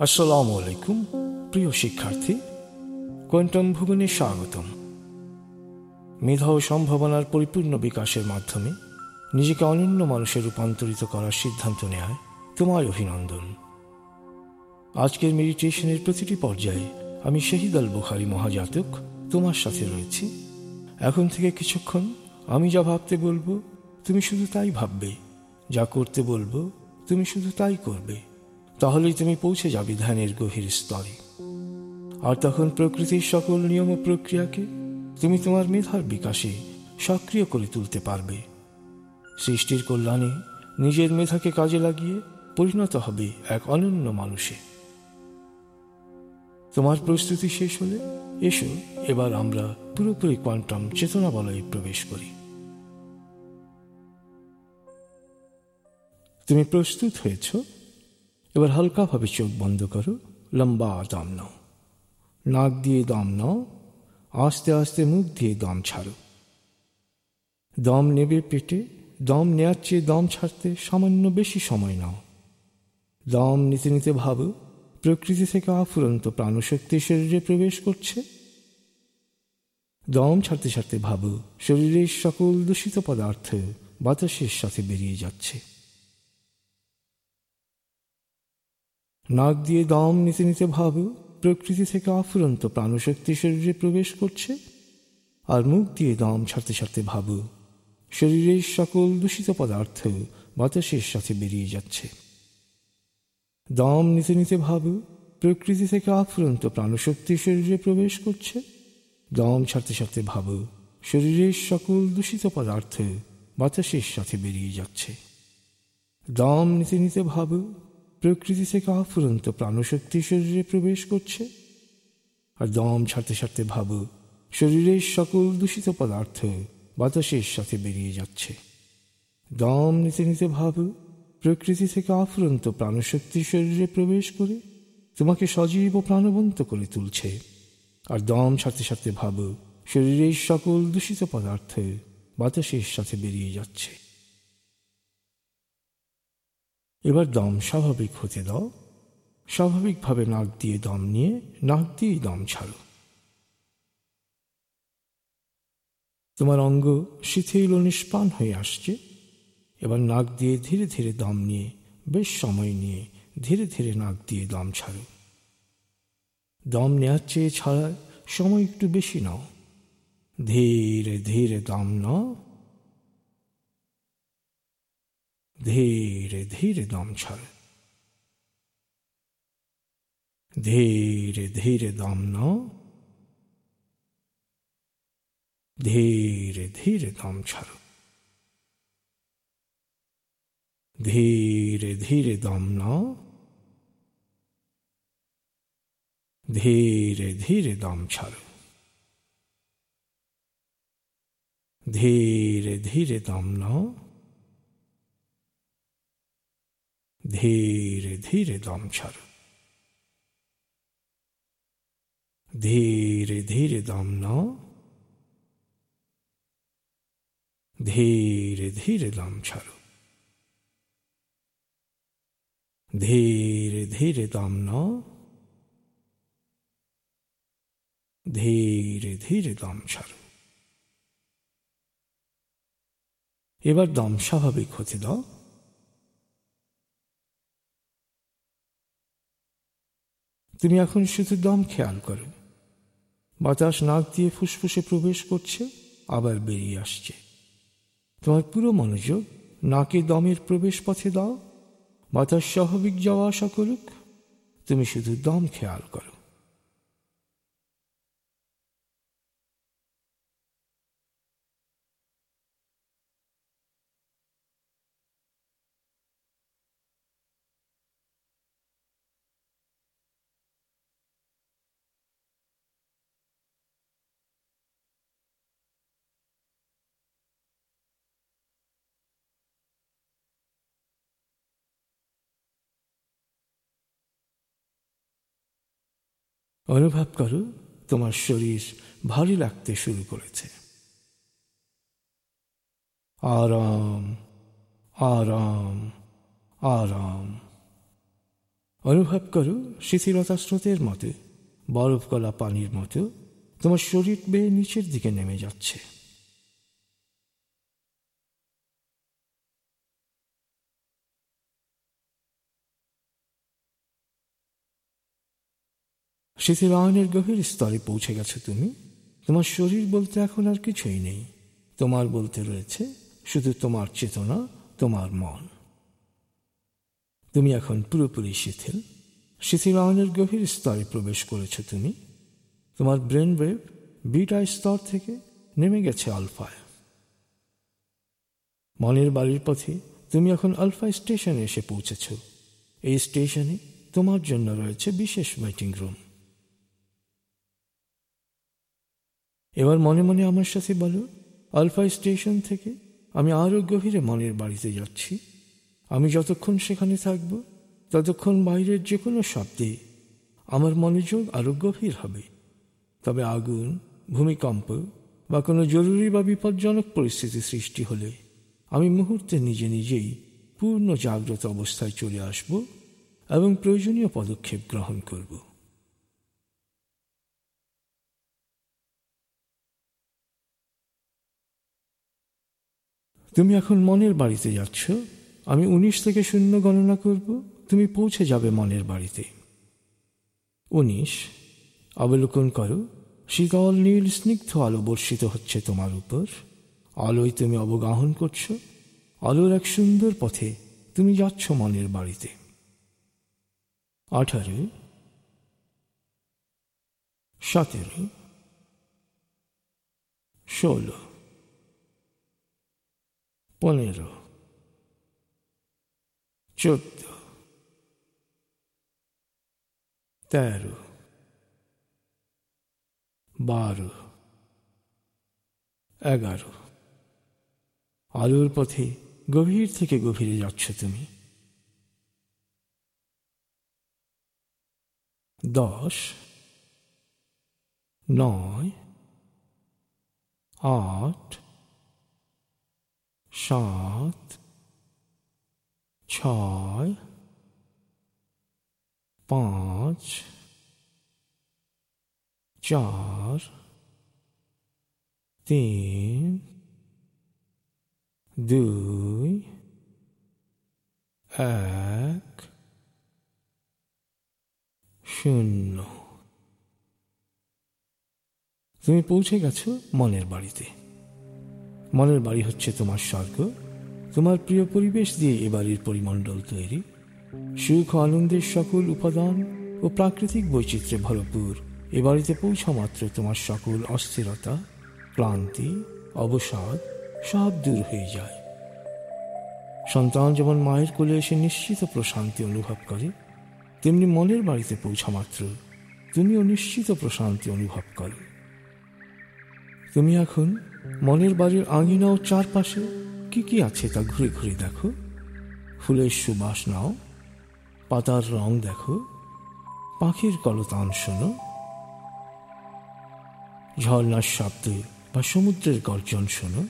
আসসালামু আলাইকুম, প্রিয় শিক্ষার্থী। কোয়ান্টাম ভুবনে স্বাগতম। মেধা ও সম্ভাবনার পরিপূর্ণ বিকাশের মাধ্যমে নিজেকে অনন্য মানুষে রূপান্তরিত করার সিদ্ধান্ত নেয় তোমার অভিনন্দন। আজকের মেডিটেশনের প্রতিটি পর্যায়ে আমি শহীদ আল বুখারি মহাজাতক তোমার সাথে রয়েছি। এখন থেকে কিছুক্ষণ আমি যা ভাবতে বলব, তুমি শুধু তাই ভাববে। যা করতে বলব, তুমি শুধু তাই করবে। তাহলেই তুমি পৌঁছে যাবে ধ্যানের গভীর স্তরে আর তখন প্রকৃতির সকল নিয়ম ও প্রক্রিয়াকে তুমি তোমার মেধার বিকাশে সক্রিয় করে তুলতে পারবে। সৃষ্টির কল্যাণে নিজের মেধাকে কাজে লাগিয়ে পরিণত হবে এক অনন্য মানুষে। তোমার প্রস্তুতি শেষ হলে এসো, এবার আমরা পুরোপুরি কোয়ান্টাম চেতনা বলয়ে প্রবেশ করি। তুমি প্রস্তুত হয়েছ? এবার হালকাভাবে চোখ বন্ধ করো, লম্বা দম নাও। নাক দিয়ে দম নাও, আস্তে আস্তে মুখ দিয়ে দম ছাড়ো। দম নেবে পেটে, দম নেওয়ার চেয়ে দম ছাড়তে সামান্য বেশি সময় নাও। দম নিতে নিতে ভাবো, প্রকৃতি থেকে আফুরন্ত প্রাণশক্তি শরীরে প্রবেশ করছে। দম ছাড়তে ছাড়তে ভাবো, শরীরের সকল দূষিত পদার্থ বাতাসের সাথে বেরিয়ে যাচ্ছে। নাক দিয়ে দম নিতে নিতে ভাবো, প্রকৃতি থেকে আফুরন্ত প্রাণশক্তি শরীরে প্রবেশ করছে আর মুখ দিয়ে দম ছাড়তে ছাড়তে ভাবো, শরীরের সকল দূষিত পদার্থ বাতাসের সাথে বেরিয়ে যাচ্ছে। দম নিতে নিতে ভাবো, প্রকৃতি থেকে আফুরন্ত প্রাণশক্তি শরীরে প্রবেশ করছে, দম ছাড়তে ছাড়তে ভাবো, শরীরের সকল দূষিত পদার্থ বাতাসের সাথে বেরিয়ে যাচ্ছে। দম নিতে নিতে ভাবো প্রকৃতি থেকে আফুরন্ত প্রাণশক্তি শরীরে প্রবেশ করছে। আর দম ছাড়তে ছাড়তে ভাবো, শরীরের সকল দূষিত পদার্থ বাতাসের সাথে বেরিয়ে যাচ্ছে। দম নিতে নিতে ভাবু, প্রকৃতি থেকে আফুরন্ত প্রাণশক্তি শরীরে প্রবেশ করে তোমাকে সজীব ও প্রাণবন্ত করে তুলছে। আর দম ছাড়তে ছাড়তে ভাবো, শরীরের সকল দূষিত পদার্থ বাতাসের সাথে বেরিয়ে যাচ্ছে। এবার দম স্বাভাবিক হতে দাও। স্বাভাবিকভাবে নাক দিয়ে দম নিয়ে, নাক দিয়ে দম ছাড়ো। তোমার অঙ্গ শিথিল নিষ্পান হয়ে আসছে। এবার নাক দিয়ে ধীরে ধীরে দম নিয়ে, বেশ সময় নিয়ে ধীরে ধীরে নাক দিয়ে দম ছাড়ো। দম নেওয়ার চেয়ে ছাড়ার সময় একটু বেশি নাও। ধীরে ধীরে দম নাও। ধীরে ধীরে দম ছাড়। ধীরে ধীরে দম নাও। ধীরে ধীরে দম ছাড়ো ধীরে ধীরে দম নাও। ধীরে ধীরে দম ছাড়ো ধীরে ধীরে দম নাও। ধীরে ধীরে দম ছাড়ো। ধীরে ধীরে দম নাও। ধীরে ধীরে দম ছাড়ো। ধীরে ধীরে দম নাও। ধীরে ধীরে দম ছাড়ো। এবার দম স্বাভাবিক হতে দাও। তুমি এখন শুধু দম খেয়াল করো। বাতাস নাক দিয়ে ফুসফুসে প্রবেশ করছে, আবার বেরিয়ে আসছে। তোমার পুরো মনোযোগ নাকে দমের প্রবেশ পথে দাও। বাতাস স্বাভাবিক যাওয়া আসা করুক। তুমি শুধু দম খেয়াল করো। অনুভব করো, তোমার শরীর ভারী লাগতে শুরু করেছে। আরাম আরাম আরাম। অনুভব করো শিথিলতা স্রোতের মতো, বরফ গলা পানির মতো, তোমার শরীর বেয়ে নিচের দিকে নেমে যাচ্ছে। আয়নের গভীর স্তরে পৌঁছে গেছো তুমি? তোমার শরীর বলতে এখন আর কিছুই নেই। তোমার বলতে রয়েছে শুধু তোমার চেতনা, তোমার মন। তুমি এখন পুরোপুরি শিথিল। শিথিল আয়নের গভীর স্তরে প্রবেশ করেছ তুমি। তোমার ব্রেন ওয়েভ বিটা স্তর থেকে নেমে গেছে আলফায় মনের বাড়ির পথে তুমি এখন আলফা স্টেশনে এসে পৌঁছেছ। এই স্টেশনে তোমার জন্য রয়েছে বিশেষ ওয়েটিং রুম। এবার মনে মনে আমার সাথে বলো, আলফা স্টেশন থেকে আমি আরও গভীরে মনের বাড়িতে যাচ্ছি। আমি যতক্ষণ সেখানে থাকব, ততক্ষণ বাইরের যে কোনো শব্দে আমার মনোযোগ আরও গভীর হবে। তবে আগুন, ভূমিকম্প বা কোনো জরুরি বা বিপজ্জনক পরিস্থিতি সৃষ্টি হলে আমি মুহূর্তে নিজে নিজেই পূর্ণ জাগ্রত অবস্থায় চলে আসব এবং প্রয়োজনীয় পদক্ষেপ গ্রহণ করব। তুমি এখন মনের বাড়িতে যাচ্ছ? আমি উনিশ থেকে শূন্য গণনা করব। তুমি পৌঁছে যাবে মনের বাড়িতে। উনিশ, অবলোকন করো। শীতল নীল স্নিগ্ধ আলো বর্ষিত হচ্ছে তোমার উপর। আলোয় তুমি অবগাহন করছ। আলোর এক সুন্দর পথে তুমি যাচ্ছ মনের বাড়িতে। আঠারো, সতেরো, ষোলো পনেরো চোদ্দ তেরো বারো এগারো আলোর পথে গভীর থেকে গভীরে যাচ্ছ তুমি। দশ, নয়, আট সাত ছয় পাঁচ চার তিন দুই এক শূন্য। তুমি পৌঁছে গেছো মনের বাড়িতে। মনের বাড়ি হচ্ছে তোমার স্বর্গ। তোমার প্রিয় পরিবেশ দিয়ে এ বাড়ির পরিমণ্ডল তৈরি। সুখ আনন্দের সকল উপাদান ও প্রাকৃতিক বৈচিত্র্যে ভরপুর। এ বাড়িতে পৌঁছা মাত্র তোমার সকল অস্থিরতা, ক্লান্তি, অবসাদ, সব দূর হয়ে যায়। সন্তান যেমন মায়ের কোলে এসে নিশ্চিত প্রশান্তি অনুভব করে, তেমনি মনের বাড়িতে পৌঁছা মাত্র তুমিও নিশ্চিত প্রশান্তি অনুভব করো। তুমি এখন মনের বাড়ির আঙিনা ও চারপাশে কি কি আছে তা ঘুরে ঘুরে দেখো। ফুলের সুবাস নাও, পাতার রং দেখো, পাখির কলতান শোনো। ঝর্নার শব্দ বা সমুদ্রের গর্জন শোনো।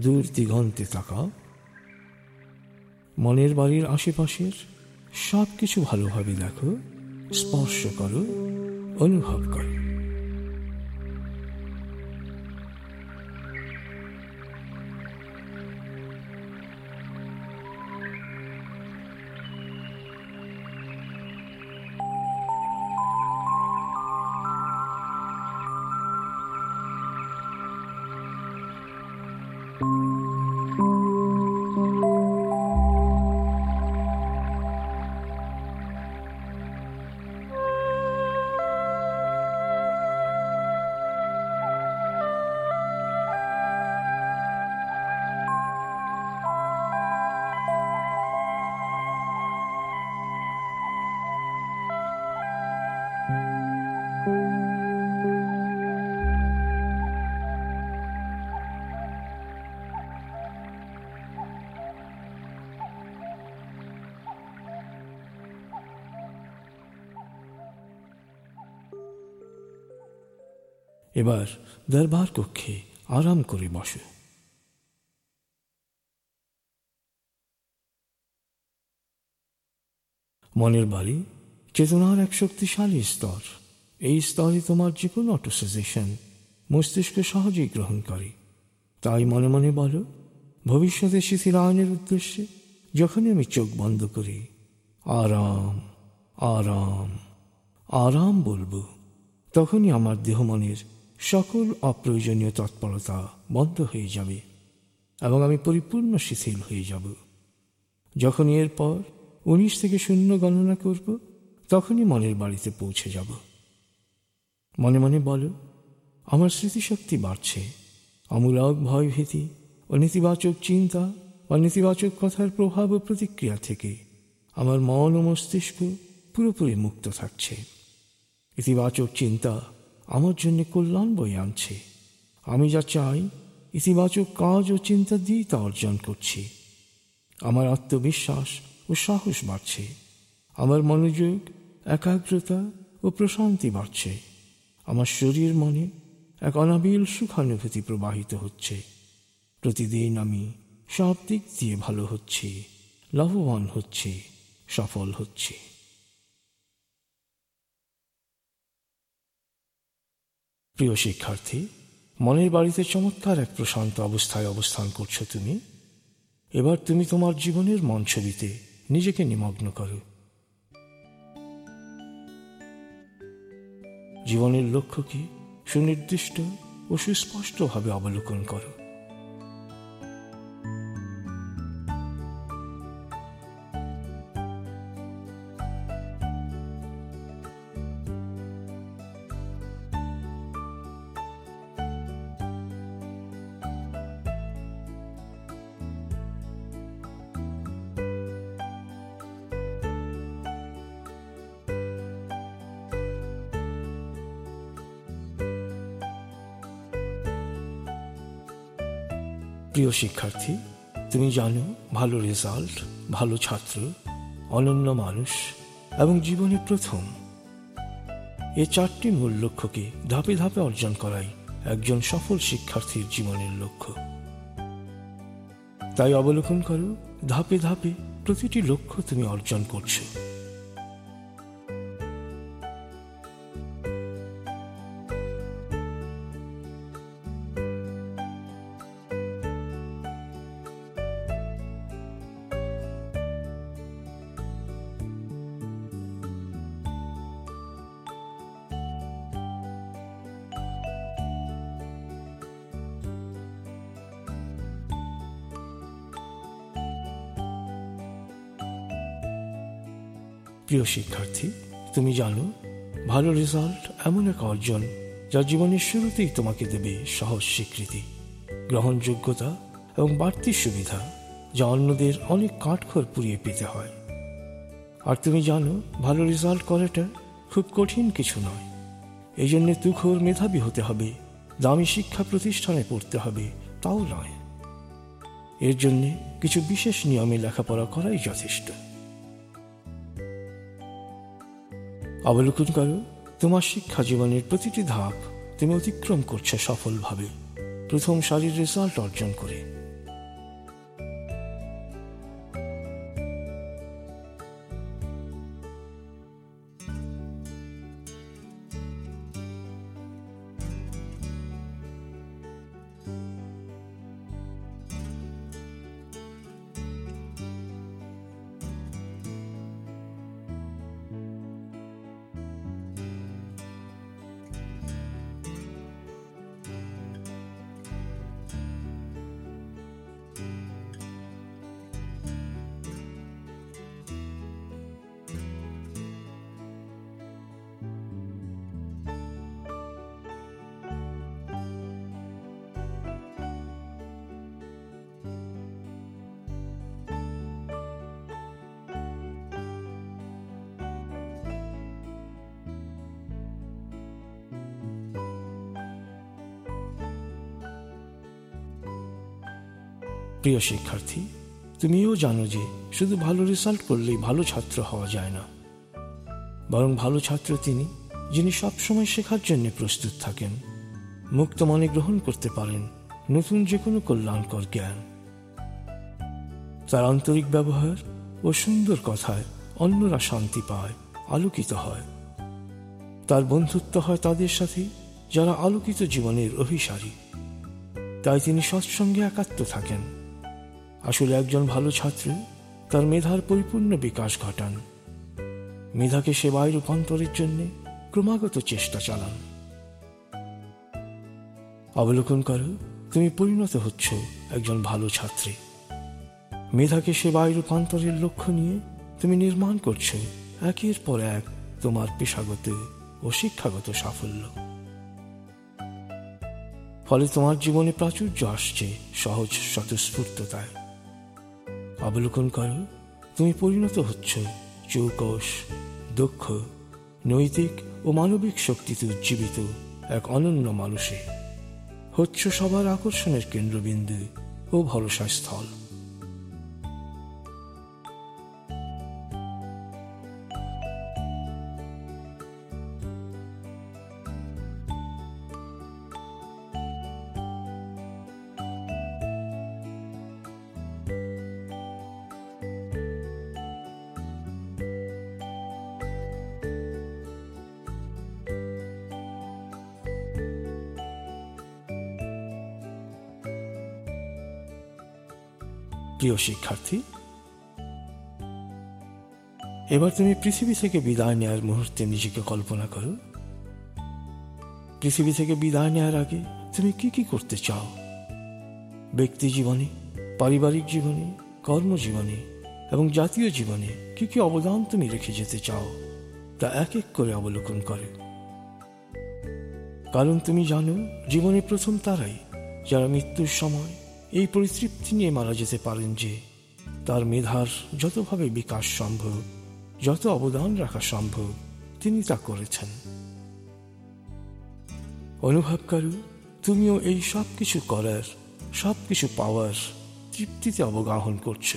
দূর দিগন্তে তাকাও। মনের বাড়ির আশেপাশের সব কিছু ভালোভাবে দেখো, স্পর্শ করো, অনুভব করো। এবার দরবার কক্ষে আরাম করে বসো। মনের বাড়ি চেতনার এক শক্তিশালী স্তর। এই স্তরে তোমার যে কোনো অটোসাজেশন মস্তিষ্ক সহজেই গ্রহণ করে। তাই মনে মনে বলো, ভবিষ্যতে শিথিলায়নের উদ্দেশ্যে যখনই আমি চোখ বন্ধ করি আরাম আরাম আরাম বলব, তখনই আমার দেহ মনের সকল অপ্রয়োজনীয় তৎপরতা বন্ধ হয়ে যাবে এবং আমি পরিপূর্ণ শিথিল হয়ে যাব। যখনই এরপর উনিশ থেকে শূন্য গণনা করব, তখনই মনের বাড়িতে পৌঁছে যাব। মনে মনে বলো, আমার স্মৃতিশক্তি বাড়ছে। অমূলক ভয়ভীতি ও নেতিবাচক চিন্তা বা নেতিবাচক কথার প্রভাব ও প্রতিক্রিয়া থেকে আমার মন ও মস্তিষ্ক পুরোপুরি মুক্ত থাকছে। ইতিবাচক চিন্তা আমার জন্য কল্যাণ বই আনছে। আমি যা চাই, ইতিবাচক কাজ ও চিন্তা দিয়েই তা অর্জন করছি। আমার আত্মবিশ্বাস ও সাহস বাড়ছে। আমার মনোযোগ, একাগ্রতা ও প্রশান্তি বাড়ছে। আমার শরীর মনে এক অনাবিল সুখানুভূতি প্রবাহিত হচ্ছে। প্রতিদিন আমি সব দিক দিয়ে ভালো হচ্ছি, লাভবান হচ্ছি, সফল হচ্ছি। প্রিয় শিক্ষার্থী, মনের বাড়িতে চমৎকার এক প্রশান্ত অবস্থায় অবস্থান করছ তুমি। এবার তুমি তোমার জীবনের মন ছবিতে নিজেকে নিমগ্ন করো। জীবনের লক্ষ্য কি সুনির্দিষ্ট ও সুস্পষ্টভাবে অবলোকন করো। প্রিয় শিক্ষার্থী, তুমি জানো, ভালো রেজাল্ট ভালো ছাত্র, অনন্য মানুষ এবং জীবনে প্রথম। এ চারটি মূল লক্ষ্যকে ধাপে ধাপে অর্জন করাই একজন সফল শিক্ষার্থীর জীবনের লক্ষ্য। তাই অবলোকন করো, ধাপে ধাপে প্রতিটি লক্ষ্য তুমি অর্জন করছ। প্রিয় শিক্ষার্থী, তুমি জানো, ভালো রেজাল্ট এমন এক অর্জন যা জীবনের শুরুতেই তোমাকে দেবে সহজ স্বীকৃতি, গ্রহণযোগ্যতা এবং বাড়তি সুবিধা যা অন্যদের অনেক কাঠখড় পুড়িয়ে পেতে হয়। আর তুমি জানো, ভালো রেজাল্ট করাটা খুব কঠিন কিছু নয়। এই জন্যে তুখোর মেধাবী হতে হবে, দামি শিক্ষা প্রতিষ্ঠানে পড়তে হবে, তাও নয়। এর জন্যে কিছু বিশেষ নিয়মে লেখাপড়া করাই যথেষ্ট। অবলোকন করো। তোমার শিক্ষা জীবনের প্রতিটি ধাপ তুমি অতিক্রম করছ সফলভাবে। প্রথম সারির রেজাল্ট অর্জন করে। প্রিয় শিক্ষার্থী, তুমিও জানো যে শুধু ভালো রেজাল্ট করলেই ভালো ছাত্র হওয়া যায় না। বরং ভালো ছাত্র তিনি, যিনি সবসময় শেখার জন্য প্রস্তুত থাকেন। মুক্ত মনে গ্রহণ করতে পারেন নতুন যে কোনো কল্যাণকর জ্ঞান। তার আন্তরিক ব্যবহার ও সুন্দর কথায় অন্যরা শান্তি পায়, আলোকিত হয়। তার বন্ধুত্ব হয় তাদের সাথে, যারা আলোকিত জীবনের অভিসারী। তাই তিনি সৎসঙ্গে একাত্ম থাকেন। আসলে একজন ভালো ছাত্র, তার মেধার পরিপূর্ণ বিকাশ ঘটান। মেধাকে সেবায় রূপান্তরের জন্য ক্রমাগত চেষ্টা চালান। অবলোকন করো, তুমি পরিণত হচ্ছ একজন ভালো ছাত্রী। মেধাকে সেবায় রূপান্তরের লক্ষ্য নিয়ে তুমি নির্মাণ করছ, একের পর এক তোমার পেশাগত ও শিক্ষাগত সাফল্য। ফলে তোমার জীবনে প্রাচুর্য আসছে সহজ স্বতঃস্ফূর্ততায়। অবলোকন করো। তুমি পরিণত হচ্ছ। চৌকস দক্ষ, নৈতিক ও মানবিক শক্তিতে উজ্জীবিত এক অনন্য মানুষে। হচ্ছ সবার আকর্ষণের কেন্দ্রবিন্দু ও ভরসার স্থল প্রিয় শিক্ষার্থী, এবার তুমি পৃথিবী থেকে বিদায় নেওয়ার মুহূর্তে নিজেকে কল্পনা করো। পৃথিবী থেকে বিদায় নেওয়ার আগে তুমি কি কি করতে চাও? ব্যক্তি জীবনে, পারিবারিক জীবনে, কর্মজীবনে এবং জাতীয় জীবনে কি কি অবদান তুমি রেখে যেতে চাও তা এক এক করে অবলোকন করে। কারণ তুমি জানো, জীবনে প্রথম তারাই যারা মৃত্যুর সময় এই পরিতৃপ্তি নিয়ে মারা যেতে পারেন যে, তার মেধার যতভাবে বিকাশ সম্ভব, যত অবদান রাখা সম্ভব, তিনি তা করেছেন। অনুভবকারু করো তুমিও এই সব কিছু করার সব কিছু পাওয়ার তৃপ্তিতে অবগাহন করছ।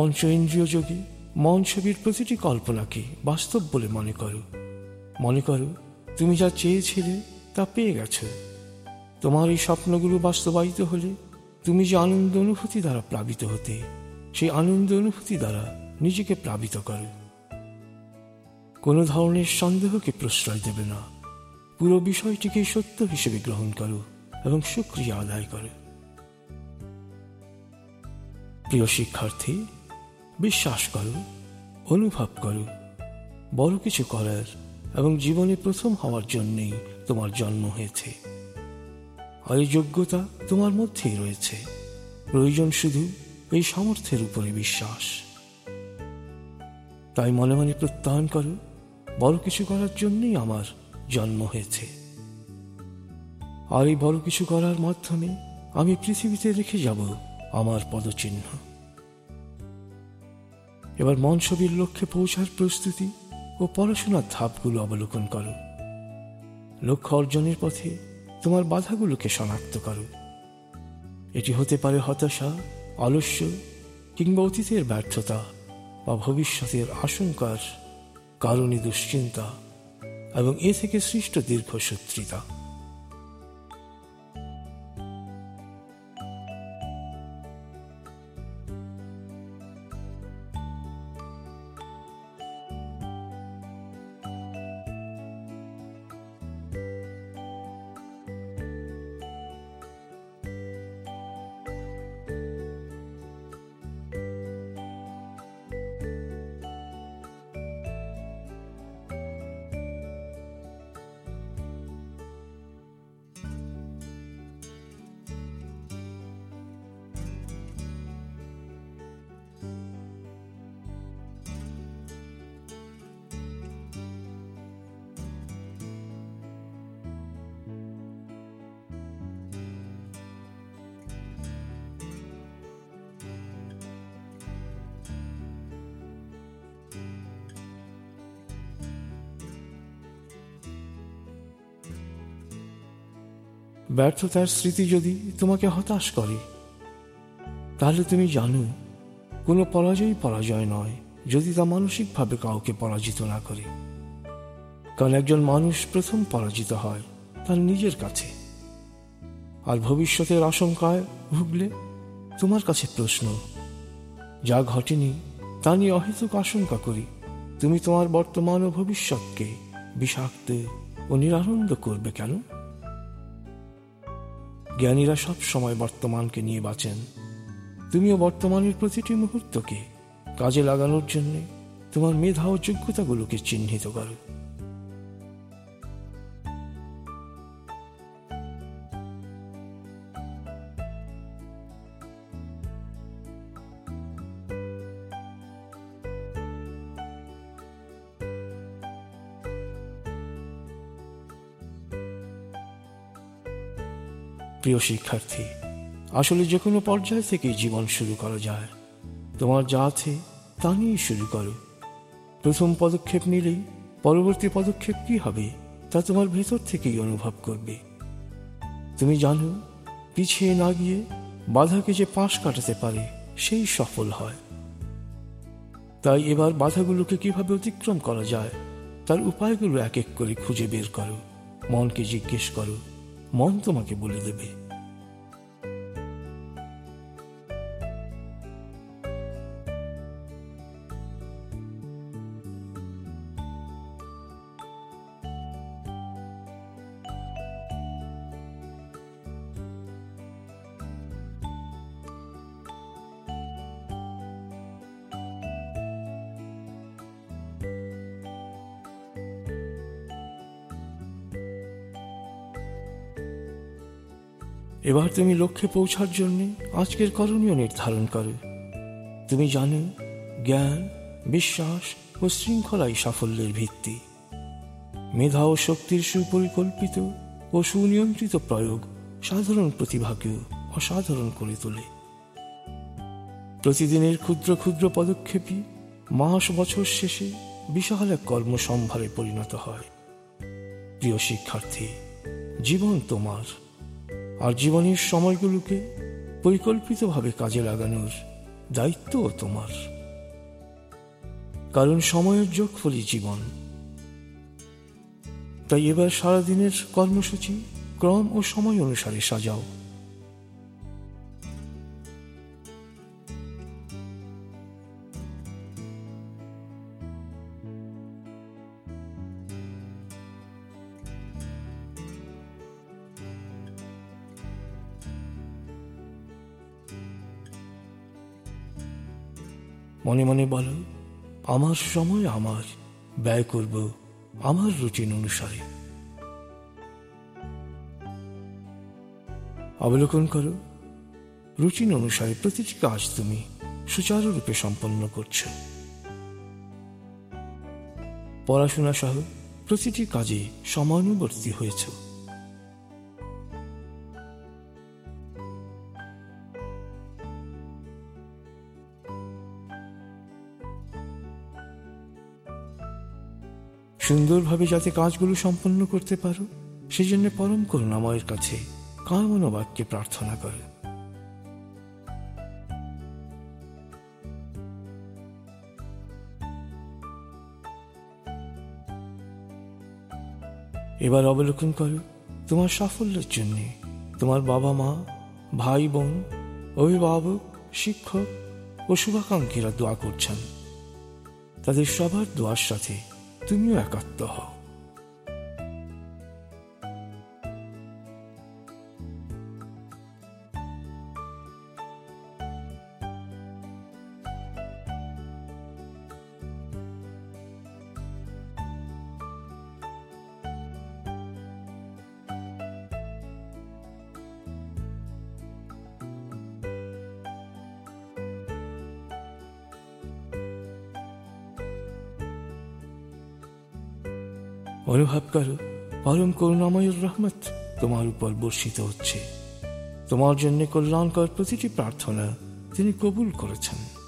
পঞ্চ ইন্দ্রিয় যোগে, মন ছবির প্রতিটি কল্পনাকে বাস্তব বলে মনে করো। মনে করো, তুমি যা চেয়েছিলে তা পেয়ে গেছো। তোমার এই স্বপ্নগুলো বাস্তবায়িত হলে তুমি যে আনন্দ অনুভূতি দ্বারা প্লাবিত হতে, সেই আনন্দ অনুভূতি দ্বারা নিজেকে প্লাবিত করো। কোনো ধরনের সন্দেহকে প্রশ্রয় দেবে না। পুরো বিষয়টিকে সত্য হিসেবে গ্রহণ করো এবং সুক্রিয়া আদায় করো। প্রিয় শিক্ষার্থী বিশ্বাস করো, অনুভব করো। বড় কিছু করার এবং জীবনে প্রথম হওয়ার জন্যেই তোমার জন্ম হয়েছে। আর এই যোগ্যতা তোমার মধ্যেই রয়েছে। প্রয়োজন শুধু এই সামর্থ্যের উপরে বিশ্বাস। তাই মনে মনে প্রত্যয়ন করো, বড় কিছু করার জন্যই আমার জন্ম হয়েছে। আর এই বড় কিছু করার মাধ্যমে আমি পৃথিবীতে রেখে যাব আমার পদচিহ্ন। এবার ছবির লক্ষ্যে পৌঁছার প্রস্তুতি ও পড়াশোনার ধাপগুলো অবলোকন করো। লক্ষ্য অর্জনের পথে তোমার বাধাগুলোকে শনাক্ত করো। এটি হতে পারে হতাশা আলস্য কিংবা অতীতের ব্যর্থতা বা ভবিষ্যতের আশঙ্কার কারণে দুশ্চিন্তা এবং এ থেকে সৃষ্ট দীর্ঘসূত্রিতা ব্যর্থতার স্মৃতি যদি তোমাকে হতাশ করে, তাহলে তুমি জানো, কোনো পরাজয় পরাজয় নয়, যদি তা মানসিকভাবে কাউকে পরাজিত না করে। কারণ একজন মানুষ প্রথম পরাজিত হয় তার নিজের কাছে। আর ভবিষ্যতের আশঙ্কায় ভুগলে তোমার কাছে প্রশ্ন, যা ঘটেনি তা নিয়ে অহেতুক আশঙ্কা করি। তুমি তোমার বর্তমান ও ভবিষ্যৎকে বিষাক্ত ও নিরানন্দ করবে কেন? জ্ঞানীরা সব সময় বর্তমানকে নিয়ে বাঁচেন। তুমিও বর্তমানের প্রতিটি মুহূর্তকে কাজে লাগানোর জন্যে তোমার মেধা ও যোগ্যতাগুলোকে চিহ্নিত করো। প্রিয় শিক্ষার্থী, আসলে যে কোনো পর্যায় থেকেই জীবন শুরু করা যায়। তোমার যা আছে তা নিয়ে শুরু করো। প্রথম পদক্ষেপ নিলেই পরবর্তী পদক্ষেপ কি হবে তা তোমার ভেতর থেকেই অনুভব করবে। তুমি জানো, পিছিয়ে না গিয়ে বাধাকে যে পাশ কাটাতে পারে, সেই সফল হয়। তাই এবার বাধাগুলোকে কীভাবে অতিক্রম করা যায়, তার উপায়গুলো এক এক করে খুঁজে বের করো। মনকে জিজ্ঞেস করো, মন তোমাকে বলে দেবে। এবার তুমি লক্ষ্যে পৌঁছার জন্য আজকের করণীয় নির্ধারণ করো। তুমি জানো, জ্ঞান, বিশ্বাস ও শৃঙ্খলাই সাফল্যের ভিত্তি। মেধা ও শক্তির সুপরিকল্পিত ও সুনিয়ন্ত্রিত প্রয়োগ সাধারণ প্রতিভাকেও অসাধারণ করে তোলে। প্রতিদিনের ক্ষুদ্র ক্ষুদ্র পদক্ষেপই মাস বছর শেষে বিশাল এক কর্মসম্ভারে পরিণত হয়। প্রিয় শিক্ষার্থী, জীবন তোমার। আর জীবনের সময়গুলোকে পরিকল্পিতভাবে কাজে লাগানোর দায়িত্বও তোমার। কারণ সময়ের যোগ ফলি জীবন। তাই এবার সারাদিনের কর্মসূচি, ক্রম ও সময় অনুসারে সাজাও। মনে মনে বলো, আমার সময় আমার, ব্যয় করব আমার রুটিন অনুসারে। অবলোকন করো, রুটিন অনুসারে প্রতিটি কাজ তুমি সুচারুরূপে সম্পন্ন করছ। পড়াশোনা সহ প্রতিটি কাজে সমানুবর্তী হয়েছ। সুন্দরভাবে যাতে কাজগুলো সম্পন্ন করতে পারো সেই জন্য পরম করুণাময়ের কাছে কামন বাক্যে প্রার্থনা করে। এবার অবলোকন করো, তোমার সাফল্যের জন্য তোমার বাবা মা, ভাই বোন, অভিভাবক, শিক্ষক ও শুভাকাঙ্ক্ষীরা দোয়া করছেন। তাদের সবার দোয়ার সাথে ってみようやかった。অনুভব করো, পরম করুণাময়ের রহমত তোমার উপর বর্ষিত হচ্ছে। তোমার জন্য কল্যাণকর প্রতিটি প্রার্থনা তিনি কবুল করেছেন।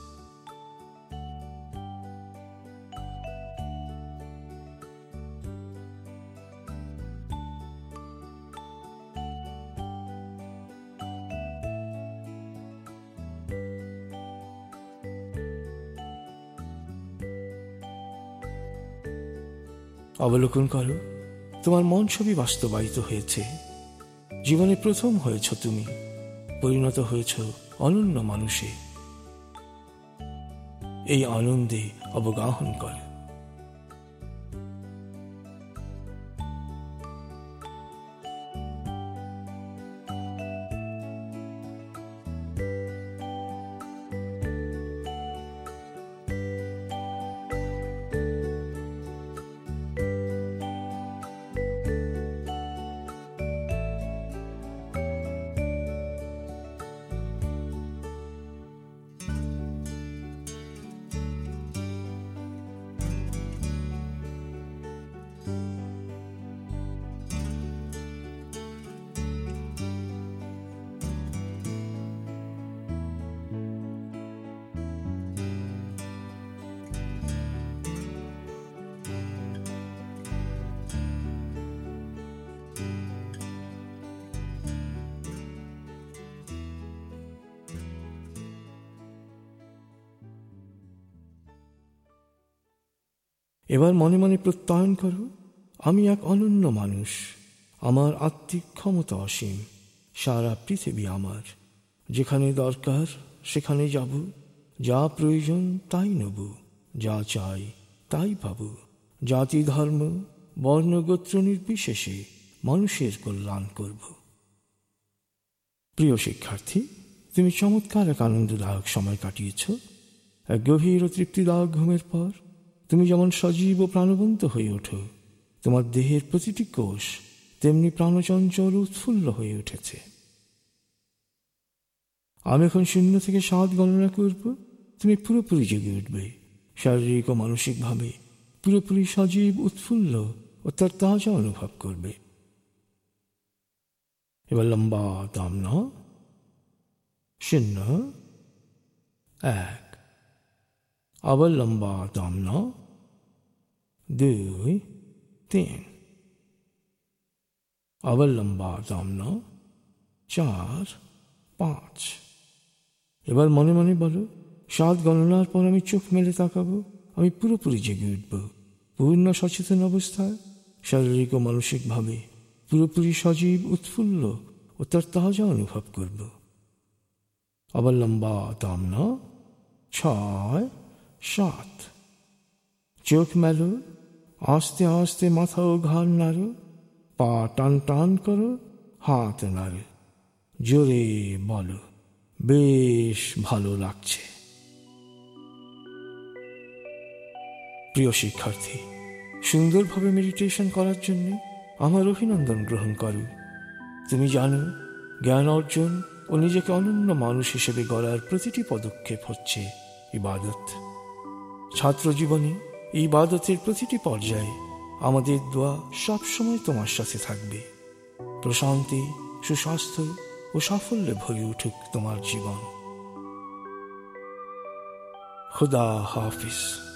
অবলোকন করো, তোমার মন ছবি বাস্তবায়িত হয়েছে। জীবনে প্রথম হয়েছ তুমি, পরিণত হয়েছ অনন্য মানুষে। এই আনন্দে অবগাহন করে। এবার মনে মনে প্রত্যয়ন করো, আমি এক অনন্য মানুষ, আমার আত্মিক ক্ষমতা অসীম, সারা পৃথিবী আমার। যেখানে দরকার, সেখানে যাব, যা প্রয়োজন তাই নেব, যা চাই তাই পাব। জাতি, ধর্ম বর্ণগোত্র নির্বিশেষে মানুষের কল্যাণ করব। প্রিয় শিক্ষার্থী, তুমি চমৎকার এক আনন্দদায়ক সময় কাটিয়েছ। এক গভীর ও তৃপ্তিদায়ক ঘুমের পর তুমি যেমন সজীব ও প্রাণবন্ত হয়ে ওঠো, তোমার দেহের প্রতিটি কোষ তেমনি প্রাণচঞ্চল উৎফুল্ল হয়ে উঠেছে। আমি এখন শূন্য থেকে সাত গণনা করব, তুমি পুরোপুরি জেগে উঠবে। শারীরিক ও মানসিকভাবে পুরোপুরি সজীব, উৎফুল্ল ও তার তাজা অনুভব করবে। এবার লম্বা দাম না শূন্য, এক। আবার লম্বা দাম না দুই তিন আবার লম্বা দামন চার পাঁচ এবার মনে মনে বলো, সাত গণনার পর আমি চোখ মেলে তাকাবো, আমি পুরোপুরি জেগে উঠব। পূর্ণ সচেতন অবস্থায়, শারীরিক ও মানসিকভাবে পুরোপুরি সজীব, উৎফুল্ল ও তার তাজা অনুভব করব। আবার লম্বা দামনা, ছয়, সাত। চোখ মেলো আস্তে আস্তে মাথা ও ঘাড় নাড়ো, পা টান টান করো, হাত নাড়ো, জোরে বলো, বেশ ভালো লাগছে। প্রিয় শিক্ষার্থী, সুন্দরভাবে মেডিটেশন করার জন্য আমার অভিনন্দন গ্রহণ করো। তুমি জানো, জ্ঞান অর্জন ও নিজেকে অনন্য মানুষ হিসেবে গড়ার প্রতিটি পদক্ষেপ হচ্ছে ইবাদত। ছাত্র জীবনে এই বাদতের প্রতিটি পর্যায়ে আমাদের দোয়া সবসময় তোমার সাথে থাকবে। প্রশান্তি, সুস্বাস্থ্য ও সাফল্যে ভরে উঠুক তোমার জীবন। খুদা হাফিজ।